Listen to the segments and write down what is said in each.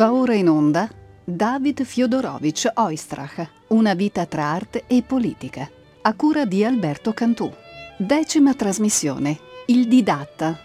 Va ora in onda David Fiodorovich Oistrach, Una vita tra arte e politica, a cura di Alberto Cantù. Decima trasmissione, Il didatta,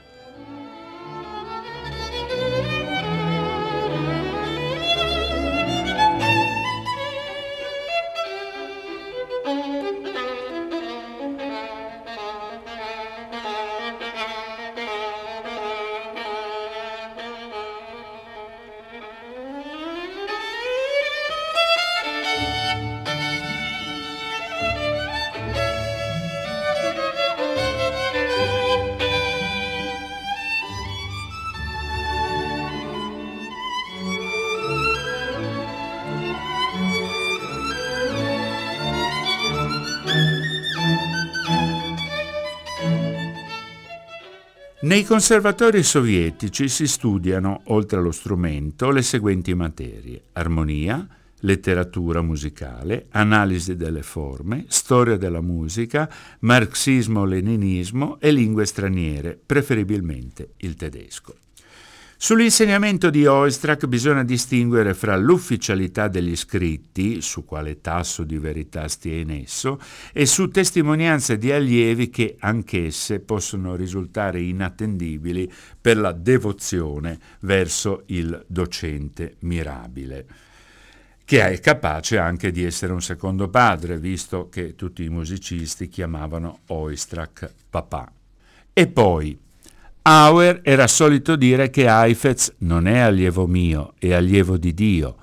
Nei conservatori sovietici si studiano, oltre allo strumento, le seguenti materie: armonia, letteratura musicale, analisi delle forme, storia della musica, marxismo-leninismo e lingue straniere, preferibilmente il tedesco. Sull'insegnamento di Oistrakh bisogna distinguere fra l'ufficialità degli scritti, su quale tasso di verità stia in esso, e su testimonianze di allievi che anch'esse possono risultare inattendibili per la devozione verso il docente mirabile che è capace anche di essere un secondo padre, visto che tutti i musicisti chiamavano Oistrakh papà. E poi, Auer era solito dire che Heifetz non è allievo mio, è allievo di Dio.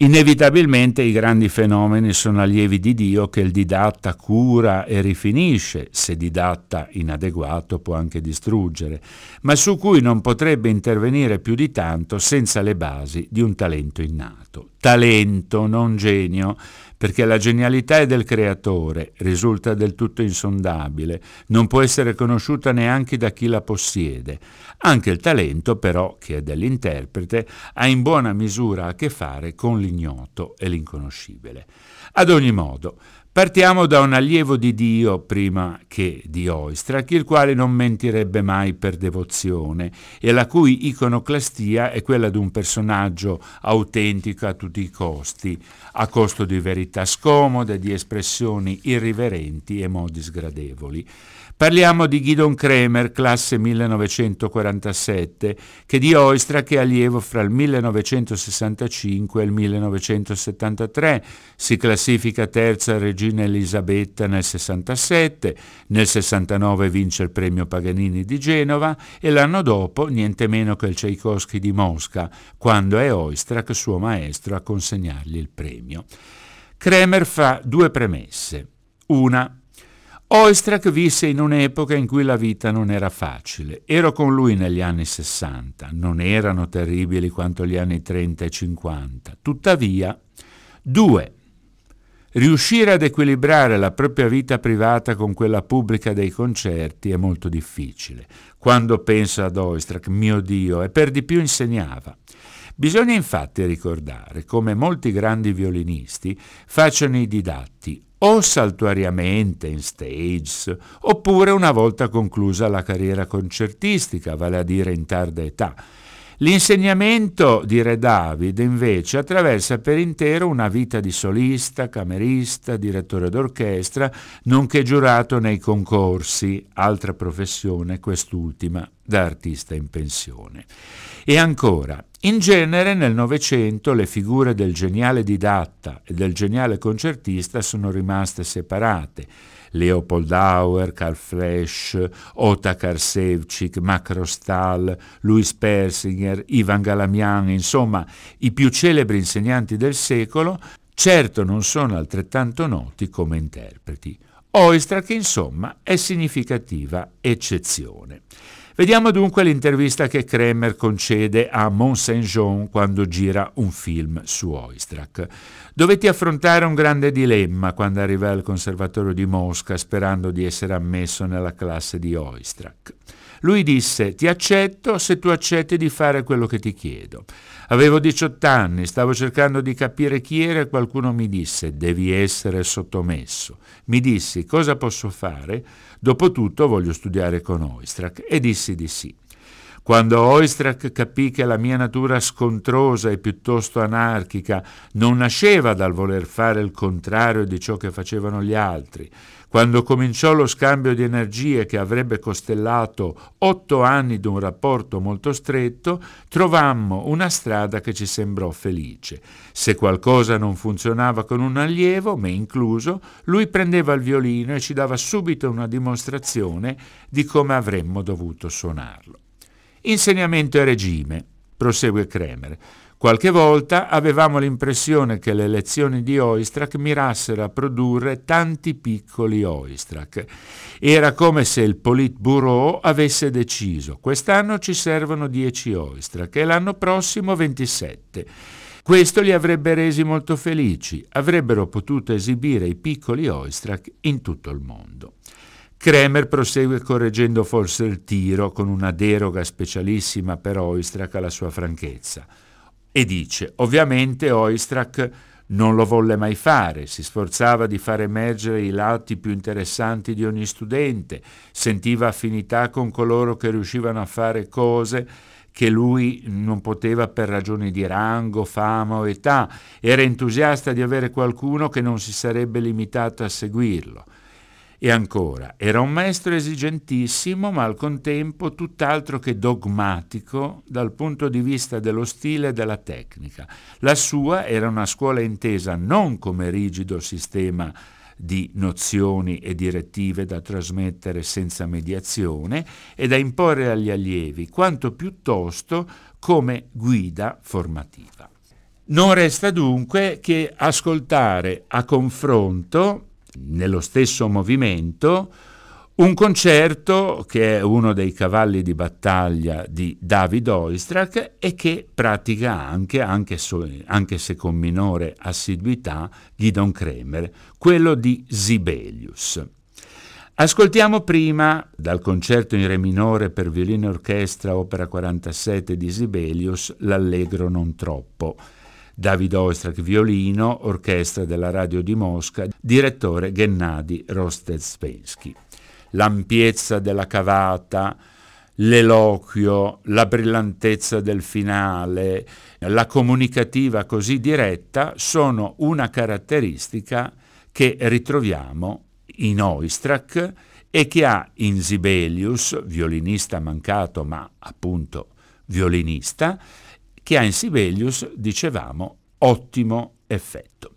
Inevitabilmente i grandi fenomeni sono allievi di Dio che il didatta cura e rifinisce, se didatta inadeguato può anche distruggere, ma su cui non potrebbe intervenire più di tanto senza le basi di un talento innato. Talento, non genio, perché la genialità è del creatore, risulta del tutto insondabile, non può essere conosciuta neanche da chi la possiede. Anche il talento, però, che è dell'interprete, ha in buona misura a che fare con l'ignoto e l'inconoscibile. Ad ogni modo, Partiamo da un allievo di Dio prima che di Oistrakh, il quale non mentirebbe mai per devozione e la cui iconoclastia è quella di un personaggio autentico a tutti i costi, a costo di verità scomode, di espressioni irriverenti e modi sgradevoli. Parliamo di Gidon Kremer, classe 1947, che di Oistrakh è allievo fra il 1965 e il 1973, si classifica terza regina Elisabetta nel 67, nel 69 vince il premio Paganini di Genova e l'anno dopo niente meno che il Tchaikovsky di Mosca, quando è Oistrakh suo maestro a consegnargli il premio. Kremer fa due premesse. Una, Oistrakh visse in un'epoca in cui la vita non era facile. Ero con lui negli anni 60, non erano terribili quanto gli anni 30 e 50. Tuttavia, due, riuscire ad equilibrare la propria vita privata con quella pubblica dei concerti è molto difficile. Quando penso ad Oistrakh, mio Dio, e per di più insegnava. Bisogna infatti ricordare come molti grandi violinisti facciano i didatti o saltuariamente in stage, oppure una volta conclusa la carriera concertistica, vale a dire in tarda età. L'insegnamento di Re David invece attraversa per intero una vita di solista, camerista, direttore d'orchestra, nonché giurato nei concorsi, altra professione quest'ultima da artista in pensione. E ancora, in genere nel Novecento le figure del geniale didatta e del geniale concertista sono rimaste separate. Leopold Auer, Karl Flesch, Otakar Sevcik, Mac Rostal, Louis Persinger, Ivan Galamian, insomma i più celebri insegnanti del secolo, certo non sono altrettanto noti come interpreti. Oistrakh, insomma, è significativa eccezione. Vediamo dunque l'intervista che Kremer concede a Mont Saint-Jean quando gira un film su Oistrakh. Dovetti affrontare un grande dilemma quando arrivai al Conservatorio di Mosca sperando di essere ammesso nella classe di Oistrakh. Lui disse, ti accetto se tu accetti di fare quello che ti chiedo. Avevo 18 anni, stavo cercando di capire chi era e qualcuno mi disse, devi essere sottomesso. Mi dissi, cosa posso fare? Dopotutto voglio studiare con Oistrakh e dissi di sì. Quando Oistrakh capì che la mia natura scontrosa e piuttosto anarchica non nasceva dal voler fare il contrario di ciò che facevano gli altri, quando cominciò lo scambio di energie che avrebbe costellato otto anni di un rapporto molto stretto, trovammo una strada che ci sembrò felice. Se qualcosa non funzionava con un allievo, me incluso, lui prendeva il violino e ci dava subito una dimostrazione di come avremmo dovuto suonarlo. Insegnamento e regime, prosegue Kremer. Qualche volta avevamo l'impressione che le lezioni di Oistrakh mirassero a produrre tanti piccoli Oistrakh. Era come se il Politburo avesse deciso quest'anno ci servono 10 Oistrakh e l'anno prossimo 27. Questo li avrebbe resi molto felici, avrebbero potuto esibire i piccoli Oistrakh in tutto il mondo. Kremer prosegue correggendo forse il tiro con una deroga specialissima per Oistrakh alla sua franchezza e dice ovviamente Oistrakh non lo volle mai fare, si sforzava di far emergere i lati più interessanti di ogni studente, sentiva affinità con coloro che riuscivano a fare cose che lui non poteva per ragioni di rango, fama o età, era entusiasta di avere qualcuno che non si sarebbe limitato a seguirlo. E ancora, era un maestro esigentissimo, ma al contempo tutt'altro che dogmatico dal punto di vista dello stile e della tecnica. La sua era una scuola intesa non come rigido sistema di nozioni e direttive da trasmettere senza mediazione e da imporre agli allievi, quanto piuttosto come guida formativa. Non resta dunque che ascoltare a confronto nello stesso movimento un concerto che è uno dei cavalli di battaglia di David Oistrakh e che pratica anche, anche, so, anche se con minore assiduità, Gidon Kremer, quello di Sibelius. Ascoltiamo prima dal concerto in re minore per violino e orchestra, opera 47 di Sibelius, l'Allegro non troppo David Oistrakh violino, orchestra della radio di Mosca, direttore Gennady Rostezpensky. L'ampiezza della cavata, l'eloquio, la brillantezza del finale, la comunicativa così diretta sono una caratteristica che ritroviamo in Oistrakh e che ha in Sibelius, violinista mancato ma appunto violinista, che ha in Sibelius, dicevamo, ottimo effetto.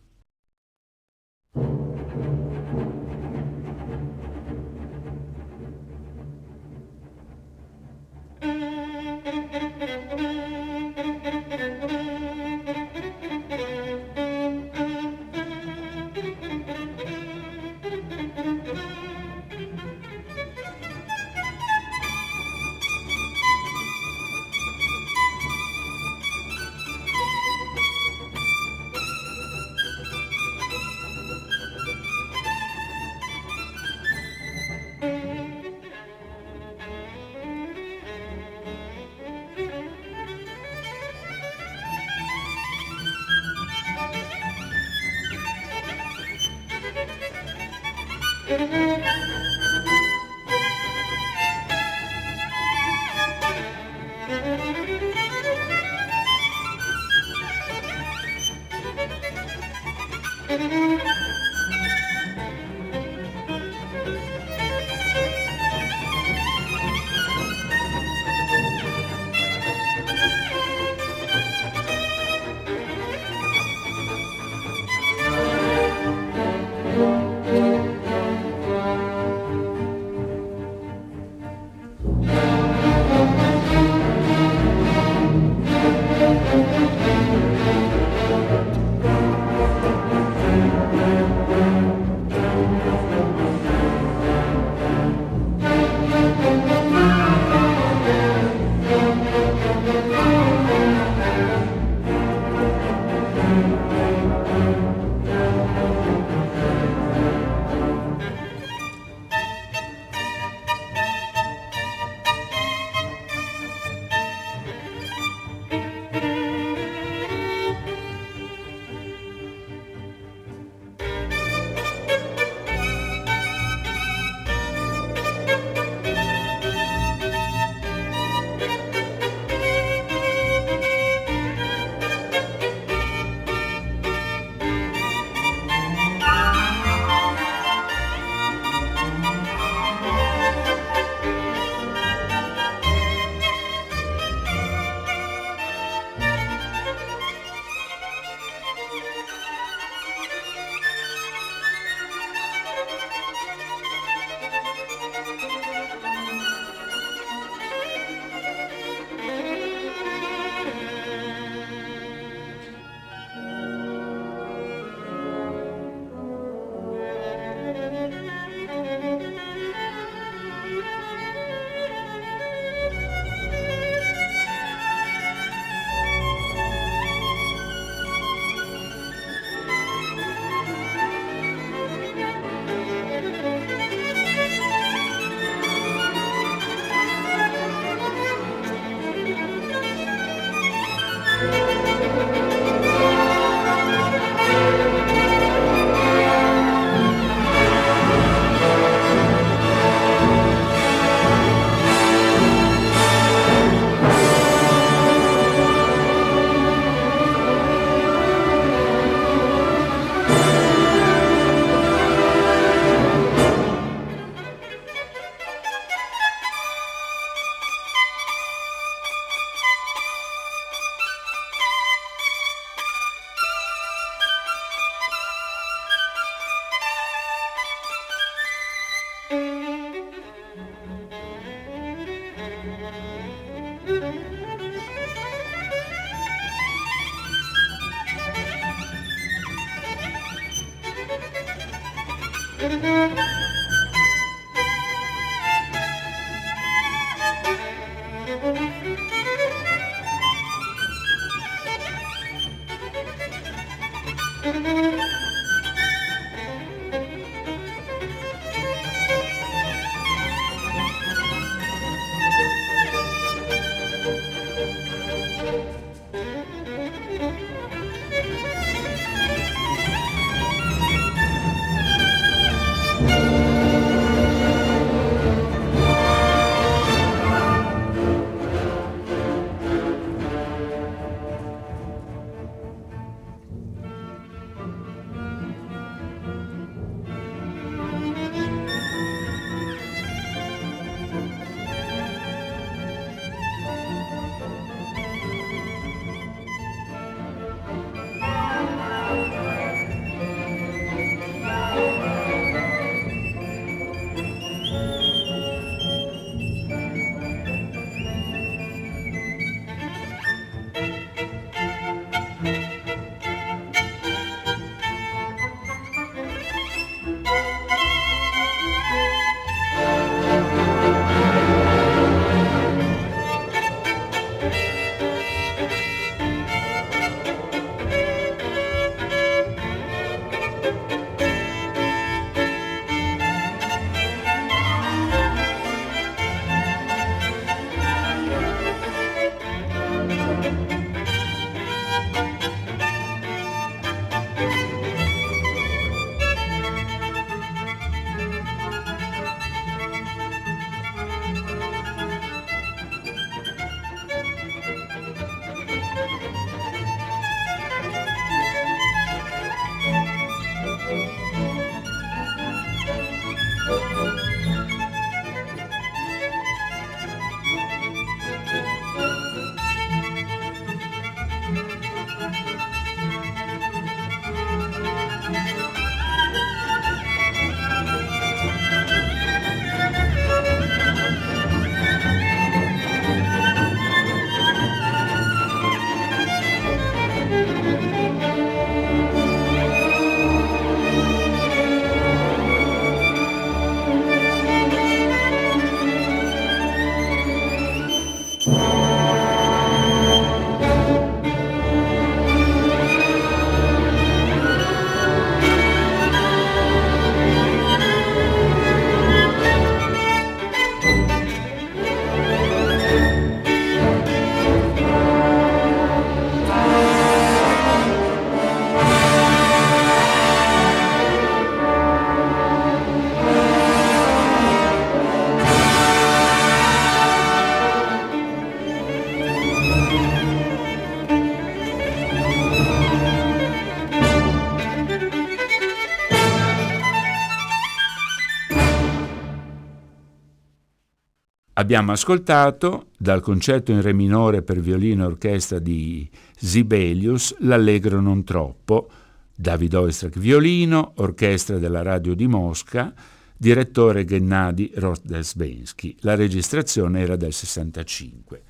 Abbiamo ascoltato dal concerto in re minore per violino e orchestra di Sibelius l'Allegro non troppo, David Oistrakh violino, orchestra della radio di Mosca, direttore Gennady Rozdesbensky. La registrazione era del 65.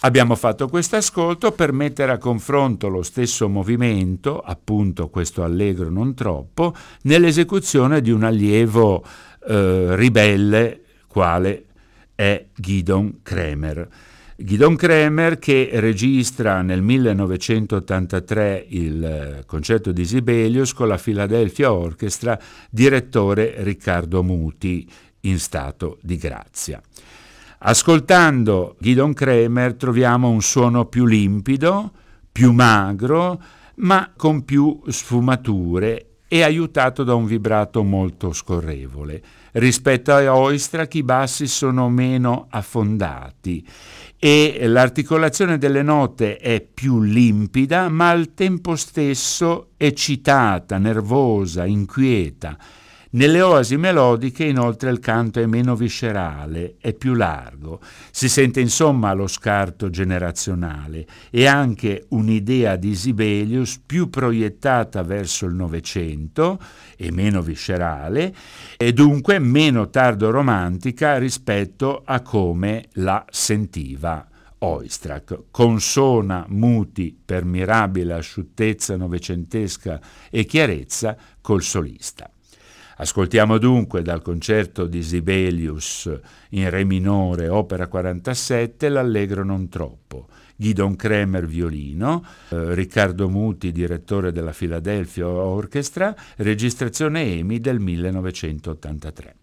Abbiamo fatto questo ascolto per mettere a confronto lo stesso movimento, appunto questo allegro non troppo, nell'esecuzione di un allievo eh, ribelle quale è Gidon Kremer. Gidon Kremer che registra nel 1983 il eh, concerto di Sibelius con la Philadelphia Orchestra, direttore Riccardo Muti in stato di grazia. Ascoltando Gidon Kremer troviamo un suono più limpido, più magro, ma con più sfumature e aiutato da un vibrato molto scorrevole. Rispetto a Oistrakh i bassi sono meno affondati e l'articolazione delle note è più limpida ma al tempo stesso eccitata, nervosa, inquieta. Nelle oasi melodiche inoltre il canto è meno viscerale, è più largo, si sente insomma lo scarto generazionale e anche un'idea di Sibelius più proiettata verso il Novecento e meno viscerale e dunque meno tardo romantica rispetto a come la sentiva Oistrakh, consona muti per mirabile asciuttezza novecentesca e chiarezza col solista. Ascoltiamo dunque dal concerto di Sibelius in Re minore, opera 47, l'Allegro non troppo. Gidon Kremer violino, eh, Riccardo Muti direttore della Philadelphia Orchestra, registrazione EMI del 1983.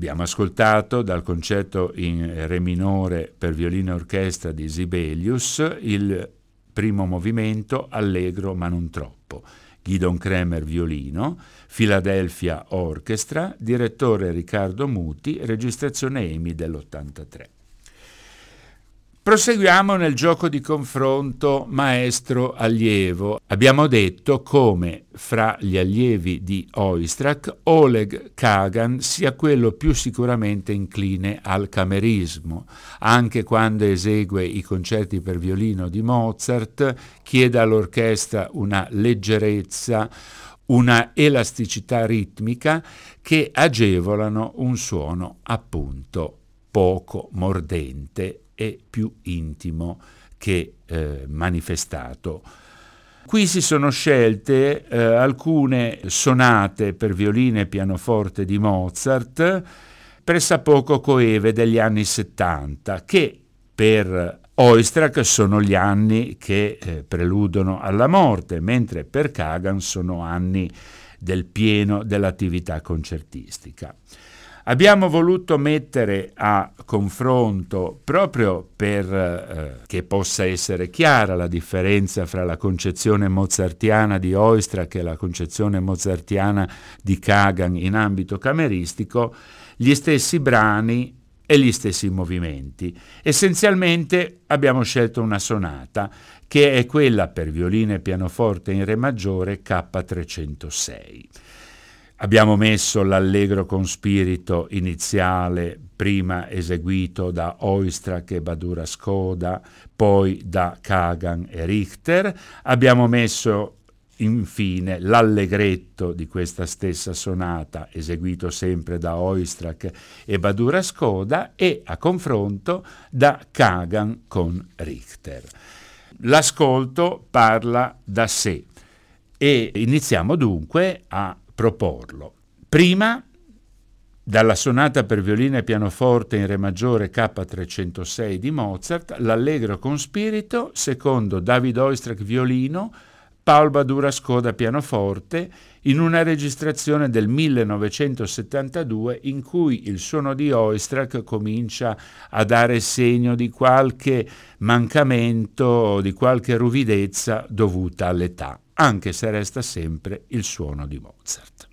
Abbiamo ascoltato dal concerto in Re minore per violino e orchestra di Sibelius il primo movimento allegro ma non troppo. Gidon Kremer violino, Philadelphia Orchestra, direttore Riccardo Muti, registrazione EMI dell'83. Proseguiamo nel gioco di confronto maestro-allievo. Abbiamo detto come fra gli allievi di Oistrakh Oleg Kagan sia quello più sicuramente incline al camerismo. Anche quando esegue i concerti per violino di Mozart, chiede all'orchestra una leggerezza, una elasticità ritmica che agevolano un suono appunto poco mordente e più intimo che eh, manifestato. Qui si sono scelte eh, alcune sonate per violino e pianoforte di Mozart, pressappoco coeve degli anni 70, che per Oistrakh sono gli anni che eh, preludono alla morte, mentre per Kagan sono anni del pieno dell'attività concertistica. Abbiamo voluto mettere a confronto, proprio per eh, che possa essere chiara la differenza fra la concezione mozartiana di Oistrakh e la concezione mozartiana di Kagan in ambito cameristico, gli stessi brani e gli stessi movimenti. Essenzialmente abbiamo scelto una sonata, che è quella per violino e pianoforte in Re maggiore K306. Abbiamo messo l'allegro con spirito iniziale, prima eseguito da Oistrakh e Badura Skoda, poi da Kagan e Richter. Abbiamo messo infine l'allegretto di questa stessa sonata, eseguito sempre da Oistrakh e Badura Skoda, e a confronto da Kagan con Richter. L'ascolto parla da sé e iniziamo dunque a proporlo. Prima, dalla sonata per violino e pianoforte in Re maggiore K306 di Mozart, l'Allegro con spirito, secondo David Oistrakh violino, Paul Badura Skoda pianoforte, in una registrazione del 1972 in cui il suono di Oistrakh comincia a dare segno di qualche mancamento di qualche ruvidezza dovuta all'età anche se resta sempre il suono di Mozart.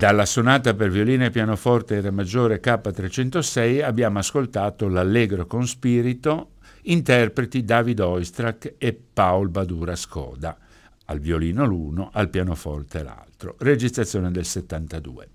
Dalla sonata per violino e pianoforte Re maggiore K306 abbiamo ascoltato l'Allegro con spirito, interpreti David Oistrakh e Paul Badura Skoda, al violino l'uno, al pianoforte l'altro, registrazione del 72.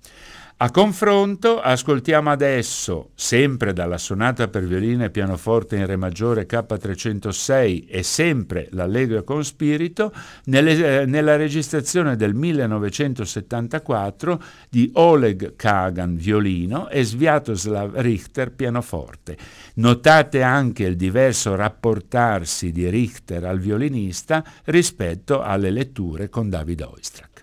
A confronto ascoltiamo adesso, sempre dalla sonata per violino e pianoforte in Re maggiore K306 e sempre l'Allegro con spirito, nelle, eh, nella registrazione del 1974 di Oleg Kagan violino e Sviatoslav Richter pianoforte. Notate anche il diverso rapportarsi di Richter al violinista rispetto alle letture con David Oistrakh.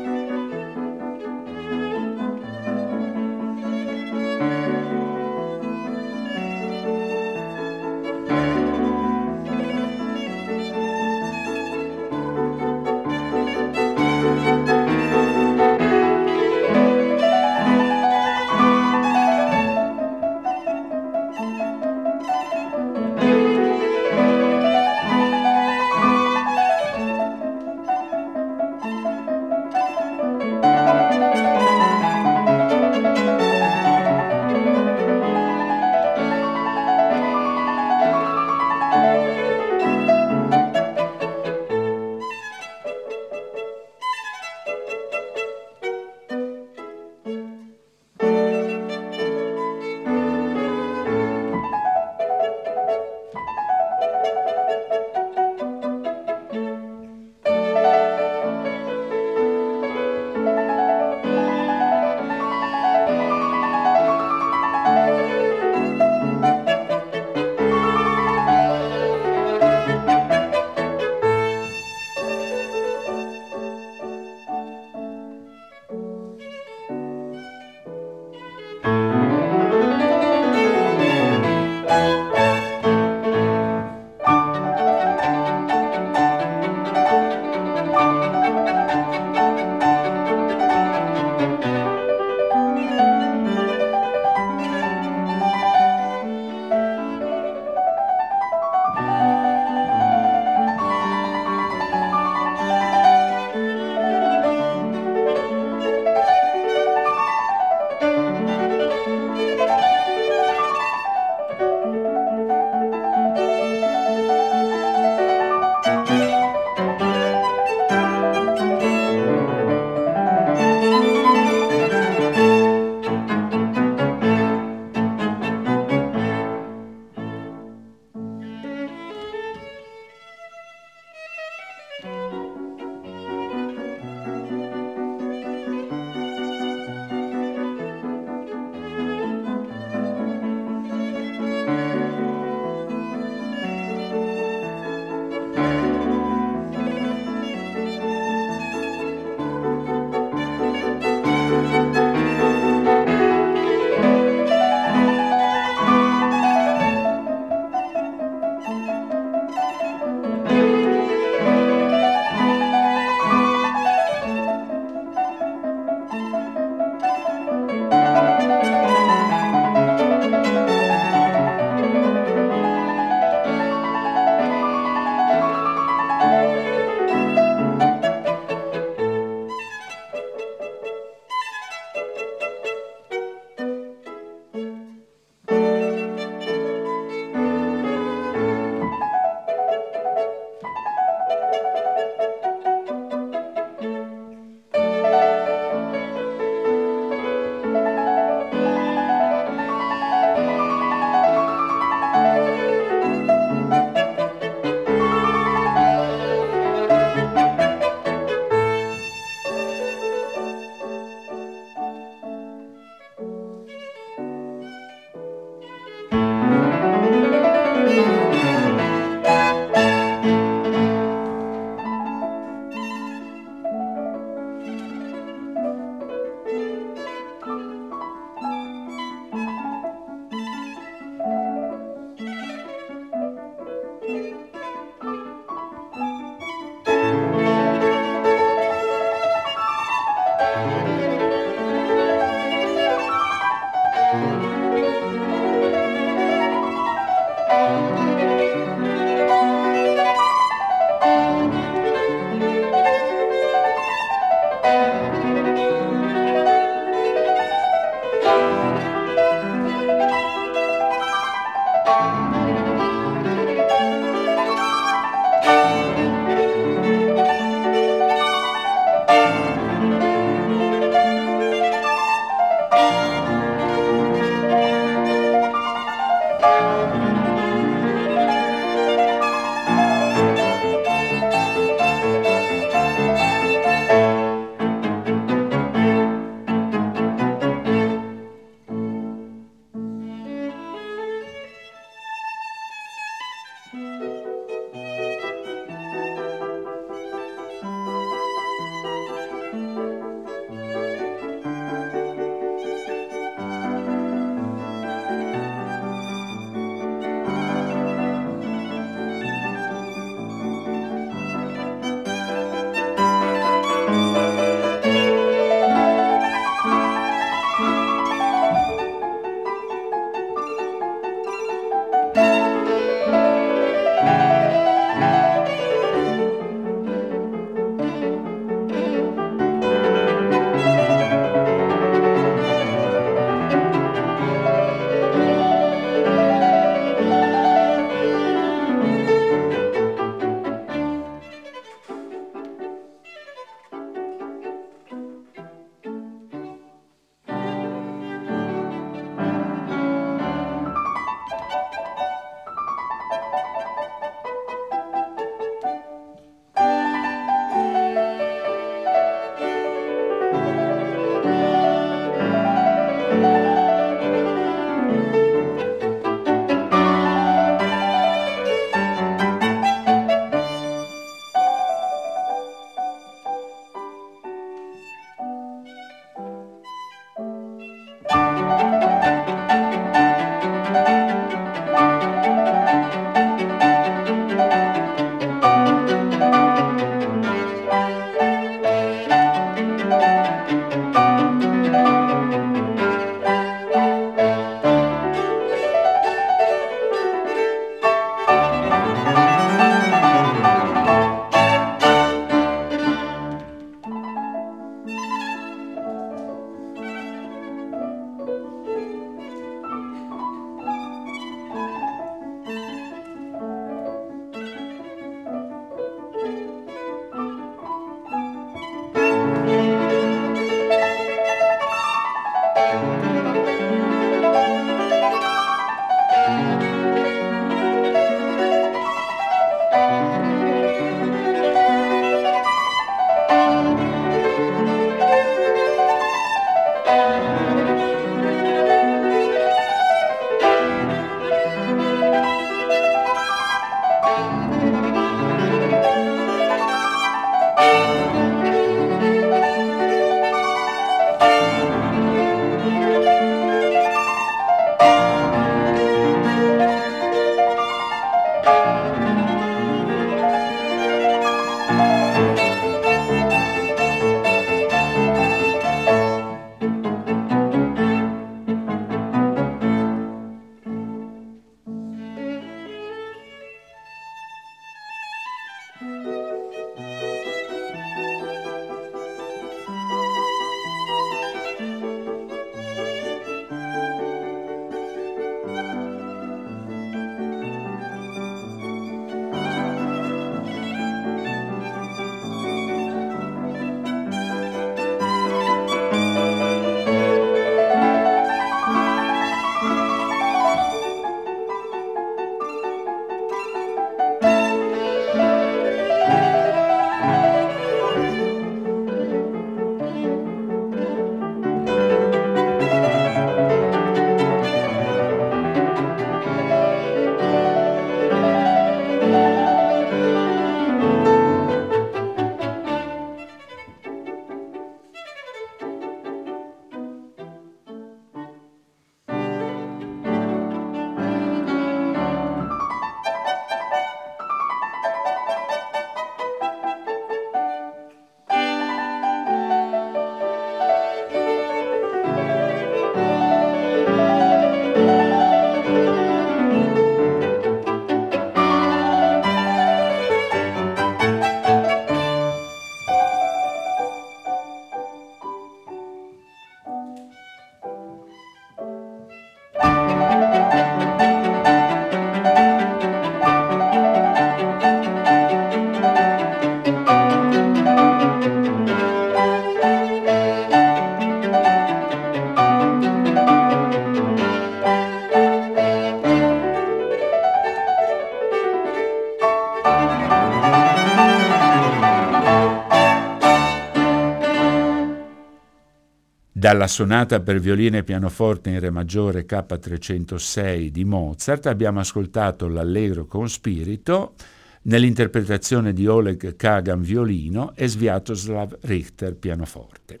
Dalla sonata per violino e pianoforte in Re maggiore K306 di Mozart abbiamo ascoltato l'Allegro con spirito nell'interpretazione di Oleg Kagan violino e Sviatoslav Richter pianoforte.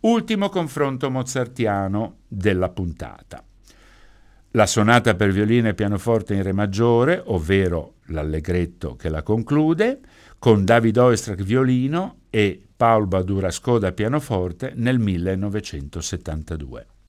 Ultimo confronto mozartiano della puntata. La sonata per violino e pianoforte in Re maggiore, ovvero l'allegretto che la conclude, con David Oistrakh violino e Paul Badura Skoda pianoforte nel 1972.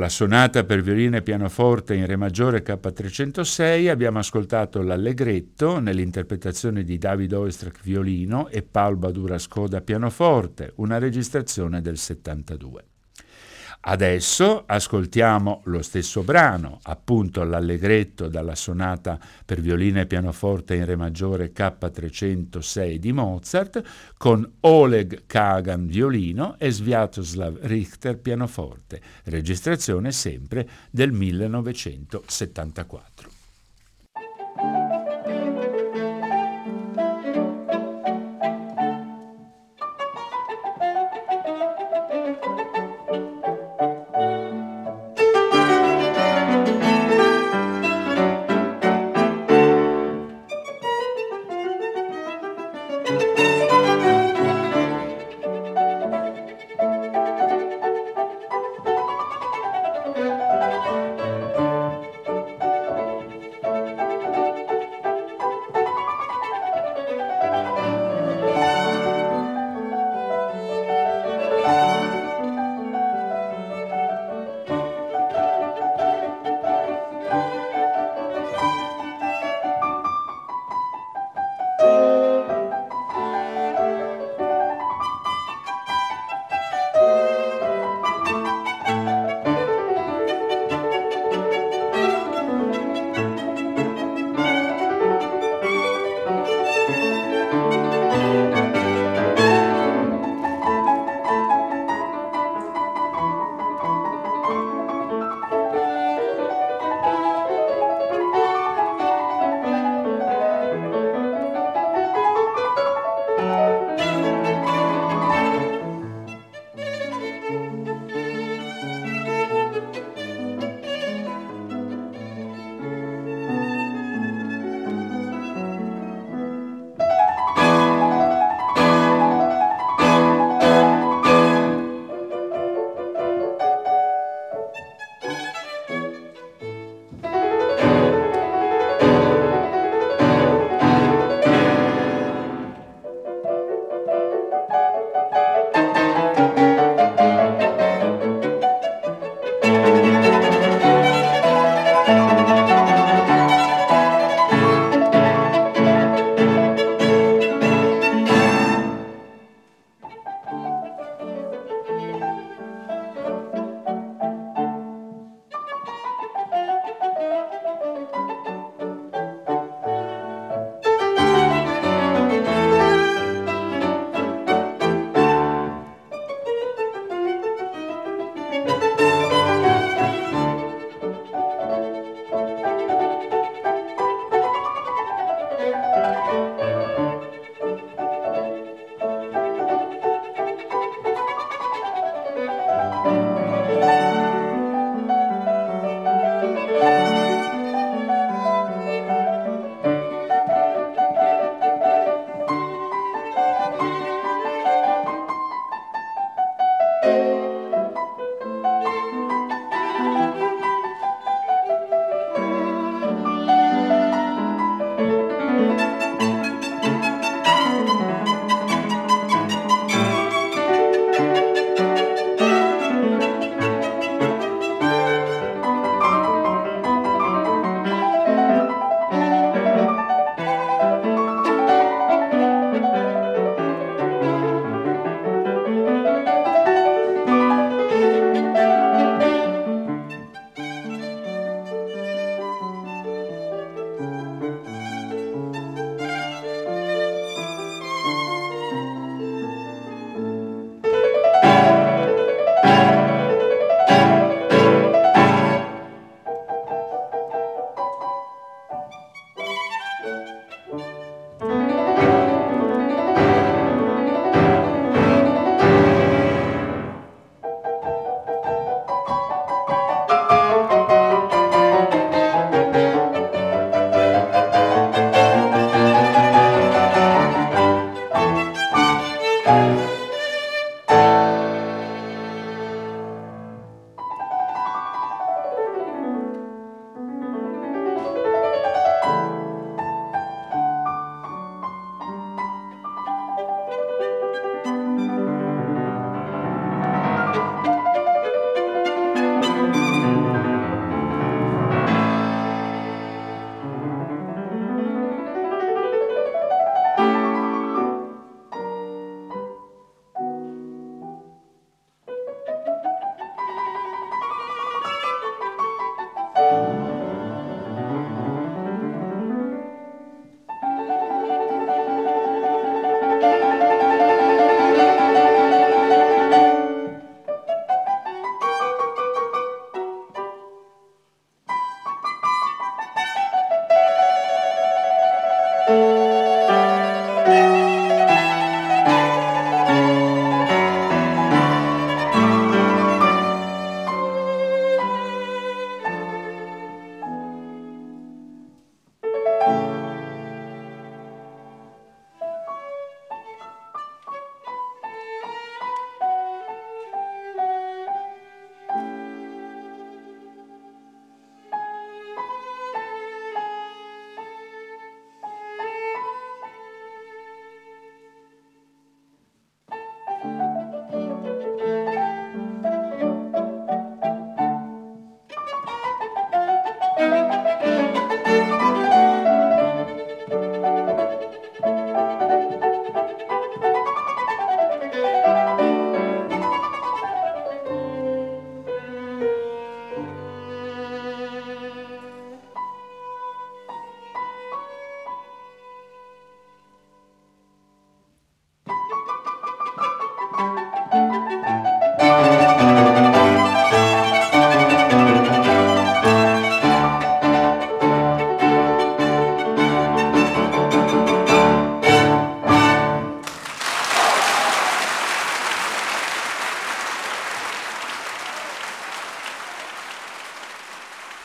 Dalla sonata per violino e pianoforte in Re maggiore K306 abbiamo ascoltato l'Allegretto nell'interpretazione di David Oistrakh violino e Paul Badura Skoda pianoforte, una registrazione del 72. Adesso ascoltiamo lo stesso brano, appunto l'allegretto dalla sonata per violino e pianoforte in Re maggiore K306 di Mozart, con Oleg Kagan violino e Sviatoslav Richter pianoforte, registrazione sempre del 1974.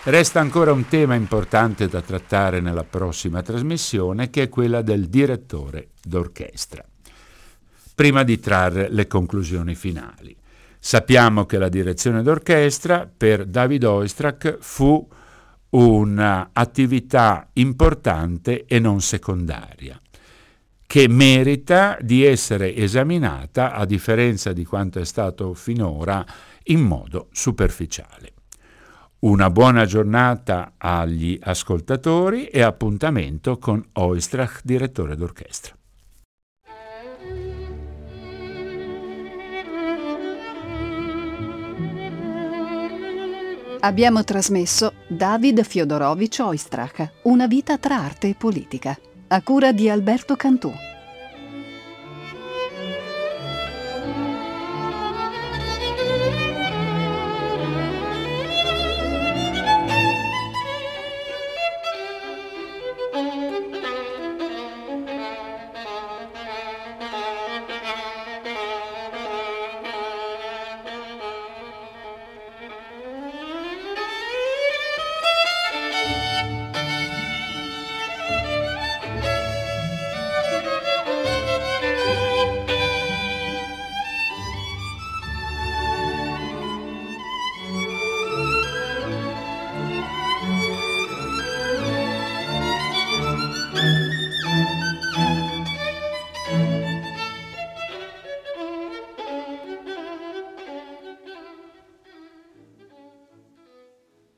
Resta ancora un tema importante da trattare nella prossima trasmissione, che è quella del direttore d'orchestra. Prima di trarre le conclusioni finali. Sappiamo che la direzione d'orchestra per David Oistrakh fu un'attività importante e non secondaria, che merita di essere esaminata, a differenza di quanto è stato finora, in modo superficiale. Una buona giornata agli ascoltatori e appuntamento con Oistrach, direttore d'orchestra. Abbiamo trasmesso David Fiodorovich Oistrach, Una vita tra arte e politica, a cura di Alberto Cantù.